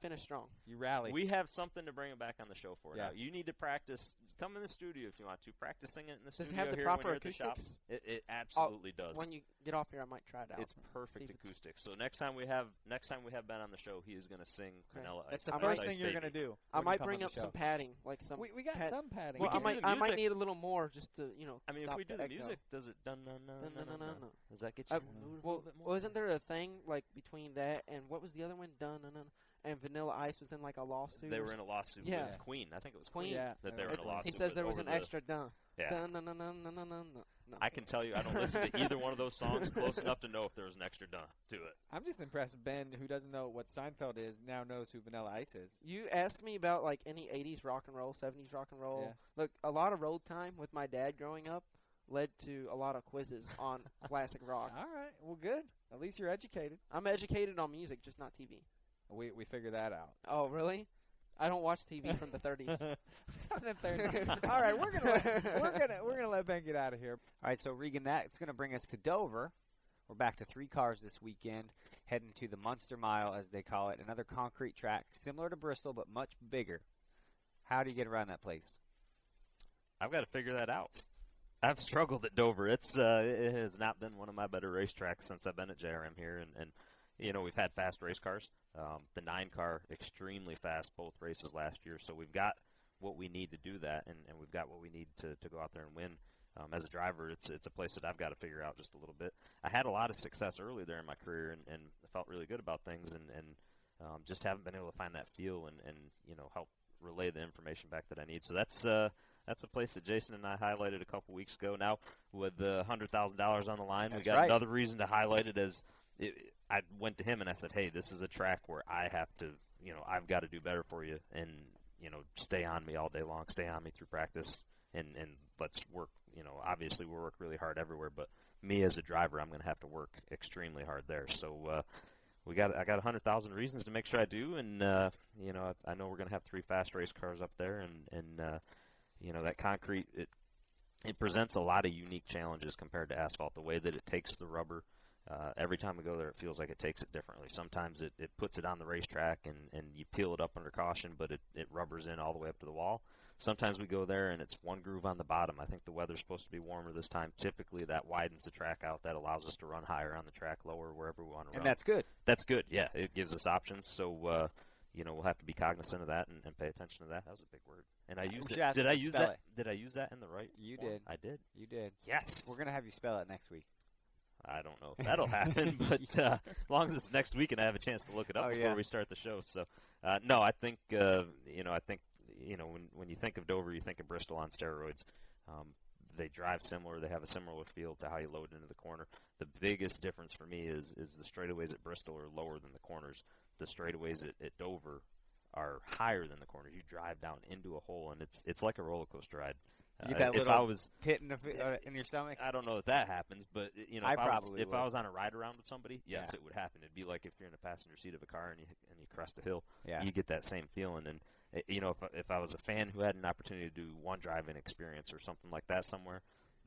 B: finished strong.
E: You rally.
C: We have something to bring it back on the show for
E: Yeah.
C: now. You need to practice. Come in the studio if you want to. Practice singing it in the
B: Does it
C: studio
B: have the
C: here
B: proper
C: when you're at the shop. It, it absolutely does.
B: When you get off here, I might try it out.
C: It's perfect
B: if it's-
C: acoustics. So next time we have next time we have Ben on the show, he is going to sing
B: Okay.
C: Vanilla
E: That's the first thing you're gonna do.
B: I might bring up some padding, like some.
E: We, we got
B: pad-
E: some padding.
B: Well,
C: We
B: I might I might need a little more just to you know.
C: I mean, if we do
B: the
C: the music, does it dun dun dun
B: Dun,
C: dun
B: dun,
C: dun
B: dun,
C: dun?
B: dun.
C: Does that get you
B: Uh,
C: a
B: well,
C: little bit more?
B: wasn't there a thing like between that and what was the other one? Dun dun dun. And Vanilla Ice was in like a lawsuit.
C: They were in a lawsuit
B: Yeah.
C: with Queen. I think it was
B: Queen.
C: Queen.
E: Yeah,
C: that they were in a lawsuit.
B: He says there was an
C: the-
B: extra dun.
C: Yeah.
B: Dun dun dun dun dun dun dun. dun. No.
C: I can tell you, I don't listen to either one of those songs close enough to know if there was an extra dun to it.
E: I'm just impressed. Ben, who doesn't know what Seinfeld is, now knows who Vanilla Ice is.
B: You ask me about like any '80s rock and roll, '70s rock and roll.
E: Yeah.
B: Look, a lot of road time with my dad growing up led to a lot of quizzes on classic rock.
E: All right. Well, good. At least you're educated.
B: I'm educated on music, just not TV.
E: We we figured that out.
B: Oh, really? I don't watch TV from the 30s.
E: From the 30s. All right, we're gonna let, we're gonna we're gonna let Ben get out of here.
G: All right, so Regan, that's going to bring us to Dover. We're back to three cars this weekend, heading to the Monster Mile, as they call it, another concrete track similar to Bristol but much bigger. How do you get around that place?
C: I've got to figure that out. I've struggled at Dover. It's uh, it has not been one of my better racetracks since I've been at JRM here, and, and you know we've had fast race cars. Um, the nine car extremely fast both races last year, so we've got what we need to do that, and, and we've got what we need to, to go out there and win. um, as a driver, it's it's a place that I've got to figure out just a little bit. I had a lot of success early there in my career, and, and felt really good about things, and and um, just haven't been able to find that feel and and you know help relay the information back that I need. So that's uh, that's a place that Jason and I highlighted a couple weeks ago. Now with the hundred thousand dollars on the line,
E: That's
C: we got
E: right.
C: another reason to highlight it as. It, I went to him and I said, "Hey, this is a track where I have to, you know, I've got to do better for you, and you know, stay on me all day long, stay on me through practice, and and let's work. You know, obviously we work really hard everywhere, but me as a driver, I'm going to have to work extremely hard there. So uh, we got I got a hundred thousand reasons to make sure I do, and uh, you know, I, I know we're going to have three fast race cars up there, and and uh, you know that concrete it it presents a lot of unique challenges compared to asphalt. The way that it takes the rubber. Uh, every time we go there, it feels like it takes it differently. Sometimes it, it puts it on the racetrack and, and you peel it up under caution, but it, it rubbers in all the way up to the wall. Sometimes we go there and it's one groove on the bottom. I think the weather's supposed to be warmer this time. Typically, that widens the track out. That allows us to run higher on the track, lower wherever we want to run.
E: And that's good.
C: that's good. Yeah, it gives us options. So uh, you know we'll have to be cognizant of that and, and pay attention to that. That was a big word. And I used it. Did I use that?
E: it.
C: Did I use that in the right?
E: You
C: form?
E: did.
C: I did.
E: You did.
C: Yes.
E: We're gonna have you spell it next week.
C: I don't know if that'll happen, but uh, as long as it's next week and I have a chance to look it up
E: Oh,
C: before
E: yeah.
C: we start the show. So, uh, no, I think uh, you know, I think you know, when when you think of Dover, you think of Bristol on steroids. Um, they drive similar. They have a similar feel to how you load into the corner. The biggest difference for me is is the straightaways at Bristol are lower than the corners. The straightaways at, at Dover are higher than the corners. You drive down into a hole, and it's it's like a roller coaster ride.
E: You
C: Uh,
E: get that
C: if I was
E: Pit in, the, uh, in your stomach.
C: I don't know if that happens, but you know,
E: I
C: if I, was,
E: probably
C: if I was on a ride around with somebody, yes,
E: Yeah.
C: it would happen. It'd be like if you're in the passenger seat of a car and you and you crest a hill,
E: Yeah.
C: you get that same feeling. And uh, you know, if if I was a fan who had an opportunity to do one driving experience or something like that somewhere,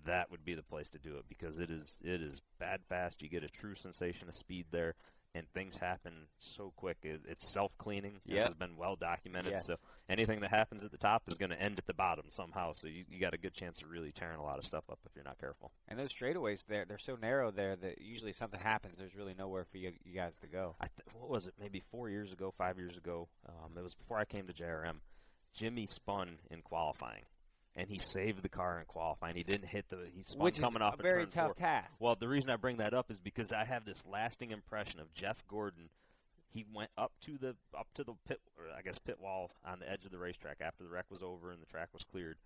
C: that would be the place to do it because it is it is bad fast. You get a true sensation of speed there. And things happen so quick. It, it's self cleaning. This has been well documented.
E: Yes.
C: So anything that happens at the top is going to end at the bottom somehow. So you, you got a good chance of really tearing a lot of stuff up if you're not careful.
E: And those straightaways, they're they're so narrow there that usually if something happens, there's really nowhere for you, you guys to go.
C: I th- what was it? Maybe four years ago, five years ago. Um, it was before I came to JRM. Jimmy spun in qualifying, and he saved the car in qualifying. He didn't hit the. He spun
E: Which is
C: coming off
E: a very tough
C: four.
E: task.
C: Well, the reason I bring that up is because I have this lasting impression of Jeff Gordon. He went up to the up to the pit, or I guess pit wall on the edge of the racetrack after the wreck was over and the track was cleared,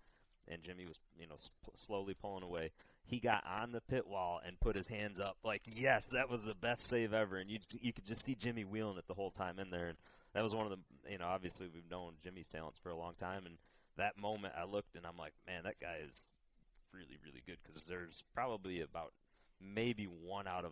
C: and Jimmy was you know sp- slowly pulling away. He got on the pit wall and put his hands up like, "Yes, that was the best save ever." And you you could just see Jimmy wheeling it the whole time in there, and that was one of the you know obviously we've known Jimmy's talents for a long time, and that moment I looked and I'm like, man, that guy is really really good because there's probably about maybe one out of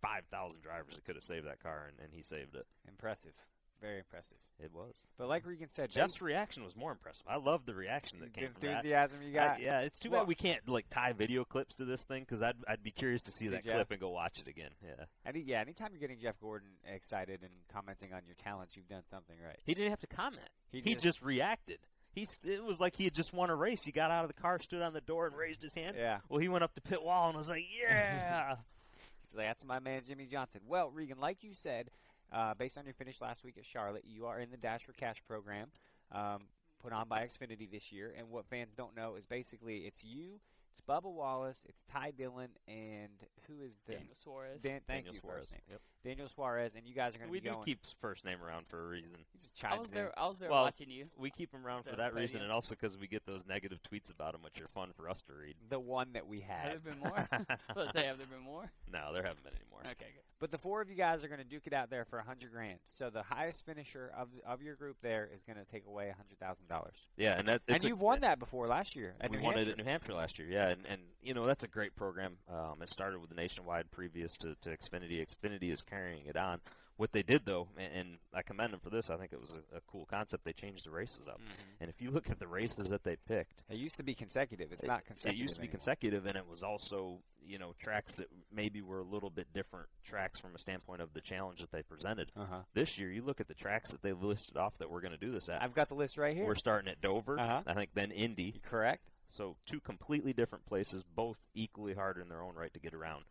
C: five thousand drivers that could have saved that car, and, and he saved it.
E: Impressive, very impressive.
C: It was.
E: But like Regan said,
C: Jeff's reaction was more impressive. I love the reaction that
E: the
C: came from that.
E: enthusiasm you
C: I-
E: got.
C: yeah, it's too
E: Well-
C: bad we can't like tie video clips to this thing because I'd I'd be curious to see,
E: See
C: that
E: Jeff?
C: clip and go watch it again. Yeah,
E: Any, yeah, anytime you're getting Jeff Gordon excited and commenting on your talents, you've done something right.
C: he didn't have to comment.
E: He
C: He,
E: just-
C: just, reacted. He st- it was like he had just won a race. He got out of the car, stood on the door, and raised his hand.
E: Yeah.
C: Well, he went up the pit wall and was like, "Yeah."
E: He's like, that's my man, Jimmie Johnson. Well, Regan, like you said, uh, based on your finish last week at Charlotte, you are in the Dash for Cash program um, put on by Xfinity this year. And what fans don't know is basically it's you, it's Bubba Wallace, it's Ty Dillon, and who is the
F: Daniel Suarez.
E: Dan, thank
C: Daniel
E: you,
C: Suarez.
E: first name.
C: Yep.
E: Daniel Suarez, and you guys are going to
C: We do
E: going.
C: keep first name around for a reason.
E: he just
F: I was
E: in.
F: there. I was there
C: Well,
F: watching you.
C: We keep him around for
F: The
C: that reason,
F: podium.
C: and also because we get those negative tweets about him, which are fun for us to read.
E: The one that we had.
F: Have there been more? Let's say, have there been more?
C: no, there haven't been any more.
F: Okay, good.
E: But the four of you guys are going to duke it out there for a hundred grand. So the highest finisher of of your group there is going to take away a hundred thousand dollars.
C: Yeah, and that
E: And
C: a-
E: you've won that before last year at
C: we
E: New
C: won
E: Hampshire.
C: it at New Hampshire last year. Yeah, and, and you know that's a great program. Um, it started with the nationwide previous to, to Xfinity. Xfinity is carrying it on. What they did though, and, and I commend them for this. I think it was a, a cool concept. They changed the races up,
E: Mm-hmm.
C: and if you look at the races that they picked,
E: It used to be consecutive. It's
C: it,
E: not consecutive.
C: It used to be
E: anymore.
C: consecutive, and it was also you know tracks that maybe were a little bit different tracks from a standpoint of the challenge that they presented.
E: Uh-huh.
C: This year, you look at the tracks that they listed off that we're going to do this at.
E: I've got the list right here.
C: We're starting at Dover,
E: Uh-huh.
C: I think, then Indy.
E: You correct?
C: So two completely different places, both equally hard in their own right to get around.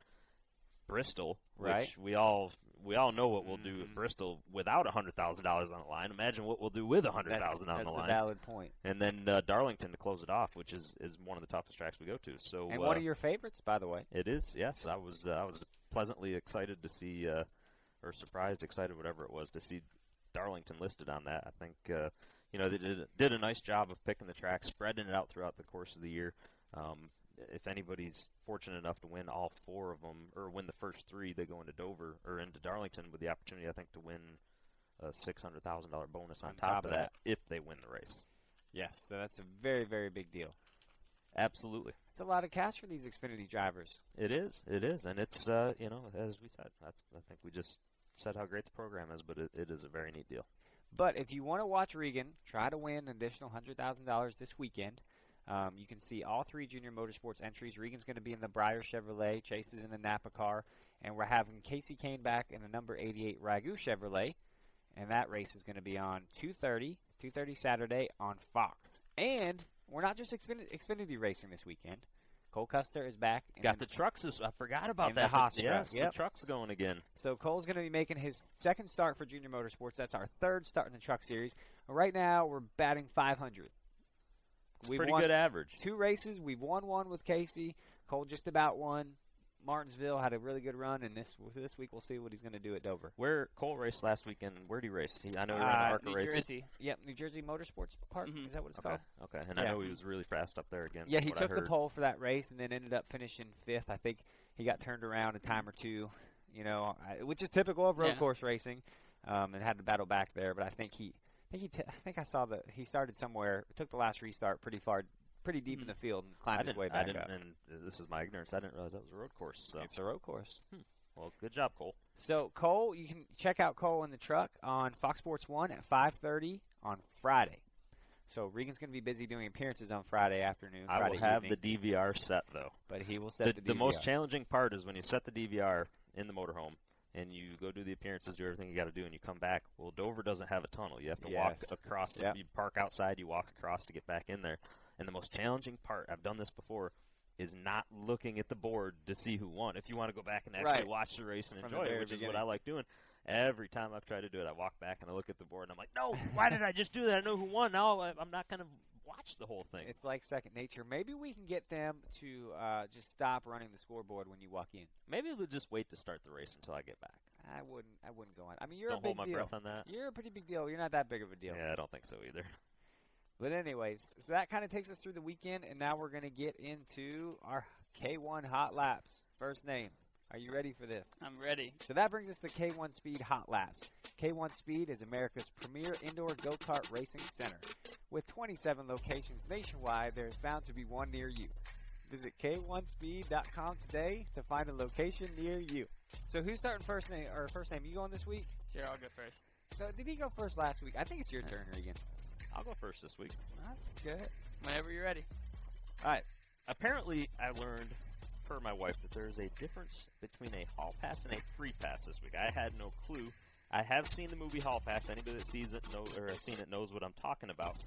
C: Bristol,
E: Right.
C: which we all we all know what we'll do at
E: Mhm.
C: Bristol without a hundred thousand dollars on the line. Imagine what we'll do with a hundred
E: That's,
C: thousand on
E: that's
C: the
E: a
C: line.
E: valid point.
C: and then uh, Darlington to close it off, which is, is one of the toughest tracks we go to. So
E: And
C: uh,
E: one of your favorites, by the way.
C: it is, yes. I was uh, I was pleasantly excited to see, uh, or surprised, excited, whatever it was, to see Darlington listed on that. I think uh, you know they did did a nice job of picking the track, spreading it out throughout the course of the year. Um, if anybody's fortunate enough to win all four of them, or win the first three, they go into Dover or into Darlington with the opportunity, I think, to win a six hundred thousand dollar bonus on,
E: On top
C: of
E: of
C: that if they win the race.
E: Yes. So that's a very, very big deal.
C: Absolutely.
E: It's a lot of cash for these Xfinity drivers.
C: It is. It is, and it's uh, you know, as we said, I, I think we just said how great the program is, but it, it is a very neat deal.
E: But if you want to watch Regan try to win an additional hundred thousand dollars this weekend, um, you can see all three Junior Motorsports entries. Regan's going to be in the Breyer Chevrolet, Chase is in the Napa car, and we're having Kasey Kahne back in the number 88 Ragu Chevrolet, and that race is going to be on 2:30, 2:30 Saturday on Fox. And we're not just Xfinity, Xfinity racing this weekend. Cole Custer is back.
C: Got the trucks. As, I forgot about
E: And the
C: that.
E: Haas
C: yes,
E: yep.
C: the trucks going again.
E: So Cole's going to be making his second start for Junior Motorsports. That's our third start in the Truck Series. Right now, we're batting 500.
C: It's
E: We've
C: pretty
E: won
C: good average.
E: two races. We've won one with Casey. Cole just about won. Martinsville had a really good run, and this this week we'll see what he's going to do at Dover.
C: Where Cole raced last weekend? Where did he race? He, I know he
E: Uh,
C: ran the ARCA
F: New
C: race.
F: Jersey.
E: Yep, New Jersey Motorsports Park.
F: Mhm.
E: Is that what it's
C: Okay,
E: called?
C: okay, and I know he was really fast up there again.
E: Yeah, he took the pole for that race, and then ended up finishing fifth. I think he got turned around a time or two, you know, I- which is typical of road
F: Yeah.
E: course racing, um, and had to battle back there. But I think he, I think he, t- I think I saw that he started somewhere, took the last restart pretty far, pretty deep in
F: Mhm.
E: the field, and climbed his way
C: I
E: back
C: didn't,
E: up.
C: and this is my ignorance. I didn't realize that was a road course. So,
E: It's a road course.
C: well, good job, Cole.
E: So Cole, you can check out Cole in the truck on Fox Sports One at 5:30 on Friday. So Regan's going to be busy doing appearances on Friday afternoon.
C: I
E: Friday
C: will have
E: evening,
C: the DVR set though.
E: but he will set
C: The,
E: the,
C: the most challenging part is when you set the DVR in the motorhome and you go do the appearances, do everything you got to do, and you come back. Well, Dover doesn't have a tunnel. You have to walk across.
E: Yep.
C: You park outside. You walk across to get back in there. And the most challenging part, I've done this before, is not looking at the board to see who won. If you want to go back and actually
E: Right.
C: watch the race and
E: From
C: enjoy it, which is what I like doing. Every time I've tried to do it, I walk back and I look at the board and I'm like, no, why did I just do that? I know who won. Now I'm not going to watch the whole thing.
E: It's like second nature. Maybe we can get them to uh, just stop running the scoreboard when you walk in.
C: Maybe we'll just wait to start the race until I get back.
E: I wouldn't. I wouldn't go on. I mean, you're
C: Don't
E: a big
C: hold my
E: deal.
C: breath on that.
E: You're a pretty big deal. You're not that big of a deal.
C: Yeah, I don't think so either.
E: But anyways, so that kind of takes us through the weekend, and now we're going to get into our K1 hot laps. First name. Are you ready for this?
F: I'm ready.
E: So that brings us to K1 Speed Hot Laps. K1 Speed is America's premier indoor go-kart racing center. With 27 locations nationwide, there is bound to be one near you. Visit k1speed.com today to find a location near you. So who's starting first name or first name? You going this week?
F: Sure, I'll go first.
E: So did he go first last week? I think it's your turn, Regan.
C: I'll go first this week.
E: Good.
F: Whenever you're ready. All right.
C: Apparently, I learned per my wife that there is a difference between a hall pass and a free pass this week. I had no clue. I have seen the movie Hall Pass. Anybody that sees it know or has seen it knows what I'm talking about.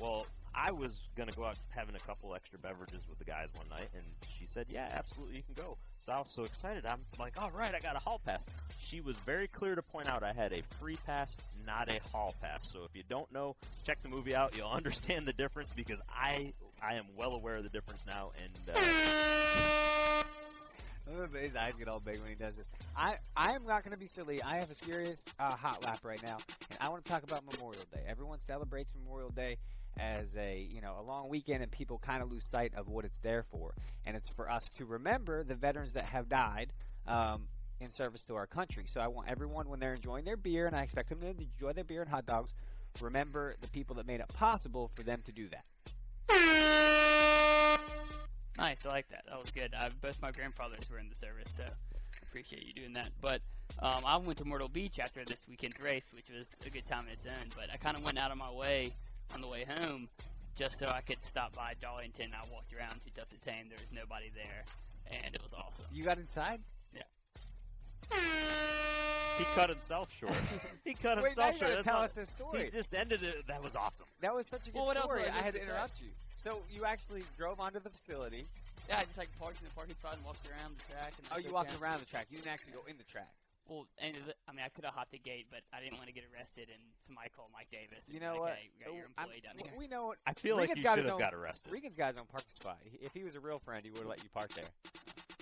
C: Well, I was gonna go out having a couple extra beverages with the guys one night, and she said, "Yeah, absolutely, you can go." So I was so excited. I'm like, "All right, I got a hall pass." She was very clear to point out I had a free pass, not a hall pass. So if you don't know, check the movie out. You'll understand the difference because I I am well aware of the difference now, and uh,
E: His eyes get all big when he does this. I I am not going to be silly. I have a serious uh, hot lap right now, and I want to talk about Memorial Day. Everyone celebrates Memorial Day as a you know a long weekend, and people kind of lose sight of what it's there for. And it's for us to remember the veterans that have died um, in service to our country. So I want everyone when they're enjoying their beer, and I expect them to enjoy their beer and hot dogs. Remember the people that made it possible for them to do that.
F: Nice, I like that. That was good. I, both my grandfathers were in the service, so appreciate you doing that. But um, I went to Myrtle Beach after this weekend's race, which was a good time in its own. But I kind of went out of my way on the way home just so I could stop by Darlington. I walked around Too Tough to Tame. There was nobody there, and it was awesome.
E: You got inside? Yeah.
C: He cut himself short. he cut
E: Wait, now
C: himself
E: you
C: short.
E: got to
C: That's
E: tell
C: not-
E: us this story.
C: He just ended it. That was awesome.
E: That was such a good
F: Well, what else
E: story.
F: was
E: I
F: there
E: had to
F: to say?
E: Uh, interrupt you. So you actually drove onto the facility,
F: Yeah, I just like parked in the parking spot and walked around the track. And
E: Oh, you walked around the track. You didn't actually go in the track.
F: Well, and it- I mean, I could have hopped the gate, but I didn't want to get arrested. And somebody called Mike Davis.
E: You know
F: like,
E: what?
F: Hey, we got your
E: I'm-
F: down here.
E: We know it.
C: I feel like
E: Regan's
C: you
E: got
C: should have got arrested.
E: Regan's got his own parking spot. If he was a real friend, he would have let you park there.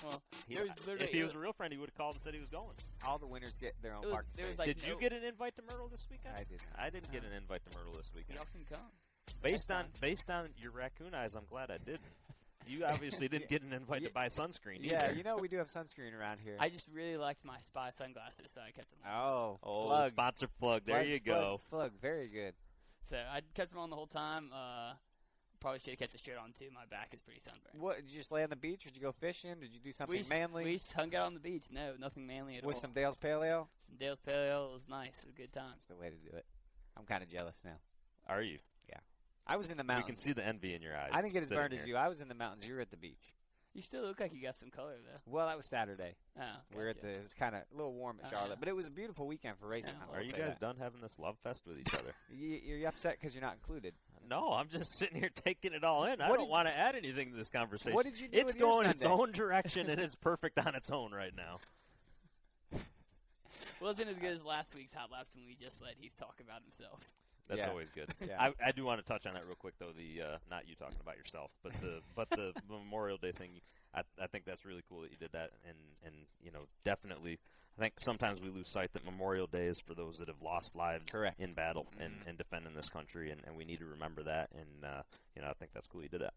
F: Well,
C: He-
F: there was literally
C: if he was a real friend, he would have called and said he was going.
E: All the winners get their own
F: It was-
E: parking space.
F: like
C: Did you get an invite to Myrtle this weekend?
E: I did not.
C: I didn't get an invite to Myrtle this weekend.
F: y'all can come.
C: Based on
F: Next time.
C: based on your raccoon eyes, I'm glad I did. You obviously didn't get an invite
E: Yeah.
C: to buy sunscreen.
E: Yeah, you know we do have sunscreen around here.
F: I just really liked my spy sunglasses, so I kept them. on.
E: oh,
C: Oh,
E: plug.
C: sponsor plug. There
E: Plug,
C: you go.
E: Plug, very good.
F: So I kept them on the whole time. Uh, probably should have kept the shirt on too. My back is pretty sunburned.
E: What did you just lay on the beach? Did you go fishing? Did you do something
F: we s-
E: manly
F: We just hung out on the beach. No, nothing manly at
E: with
F: all.
E: With some Dale's Pale Ale?
F: Some Dale's Pale Ale. Was nice. It was a good time.
E: That's the way to do it. I'm kind of jealous now.
C: Are you?
E: I was in the
C: We
E: mountains.
C: can see the envy in your eyes.
E: I didn't get as burned
C: here.
E: as you. I was in the mountains. You were at the beach.
F: You still look like you got some color though.
E: Well, that was Saturday.
F: Oh,
E: We were at the. It was kind of a little warm at
F: Oh,
E: Charlotte,
F: yeah.
E: but it was a beautiful weekend for racing. Oh. Yeah.
C: Are you guys
E: that.
C: done having this love fest with each other?
E: You, you're upset because you're not included.
C: no, I'm just sitting here taking it all in. I don't want to add anything to this conversation.
E: What did you do
C: it's
E: with your
C: going its own direction and it's perfect on its own right now.
F: Wasn't as good as last week's hot laps when we just let Heath talk about himself.
C: That's
E: Yeah.
C: always good.
E: Yeah.
C: I, I do want to touch on that real quick though. The uh, not you talking about yourself, but the but the Memorial Day thing. I I think that's really cool that you did that, and and you know definitely. I think sometimes we lose sight that Memorial Day is for those that have lost lives
E: Correct.
C: in battle and,
F: Mhm.
C: and defending this country, and, and we need to remember that. And uh, you know, I think that's cool you did that.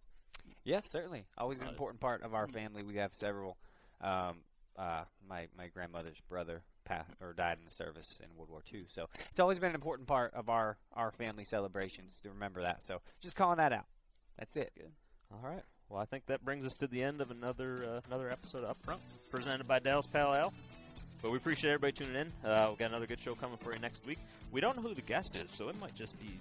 E: Yes, certainly. Always an important part of our family. We have several. Um, uh, my my grandmother's brother passed or died in the service in World War II, so it's always been an important part of our our family celebrations to remember that. So just calling that out. That's it.
C: All right. Well, I think that brings us to the end of another uh, another episode of Upfront, presented by Dale's Pale Ale. But we appreciate everybody tuning in. Uh, we've got another good show coming for you next week. We don't know who the guest is, so it might just be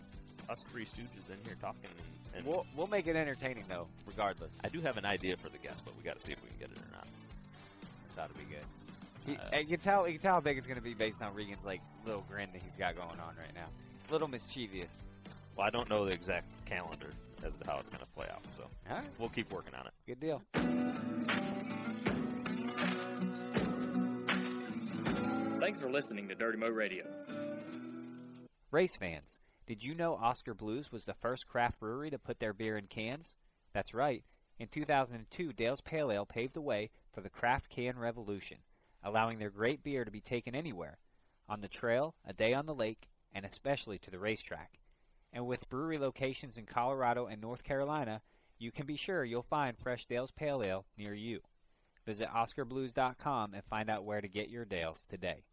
C: us three stooges in here talking. And, and
E: We'll we'll make it entertaining though, regardless.
C: I do have an idea for the guest, but we got to see if we can get it or not.
E: This ought to be good. He,
C: Uh,
E: you can tell you can tell how big it's going to be based on Regan's like little grin that he's got going on right now. Little mischievous.
C: Well, I don't know the exact calendar as to how it's going to play out, so
E: All right,
C: we'll keep working on it.
E: good deal.
A: Thanks for listening to Dirty Mo Radio.
E: Race fans, did you know Oskar Blues was the first craft brewery to put their beer in cans? That's right. In 2002, Dale's Pale Ale paved the way for the craft can revolution, allowing their great beer to be taken anywhere on the trail, a day on the lake, and especially to the racetrack. And with brewery locations in Colorado and North Carolina, you can be sure you'll find fresh Dale's Pale Ale near you. Visit OskarBlues.com and find out where to get your Dales today.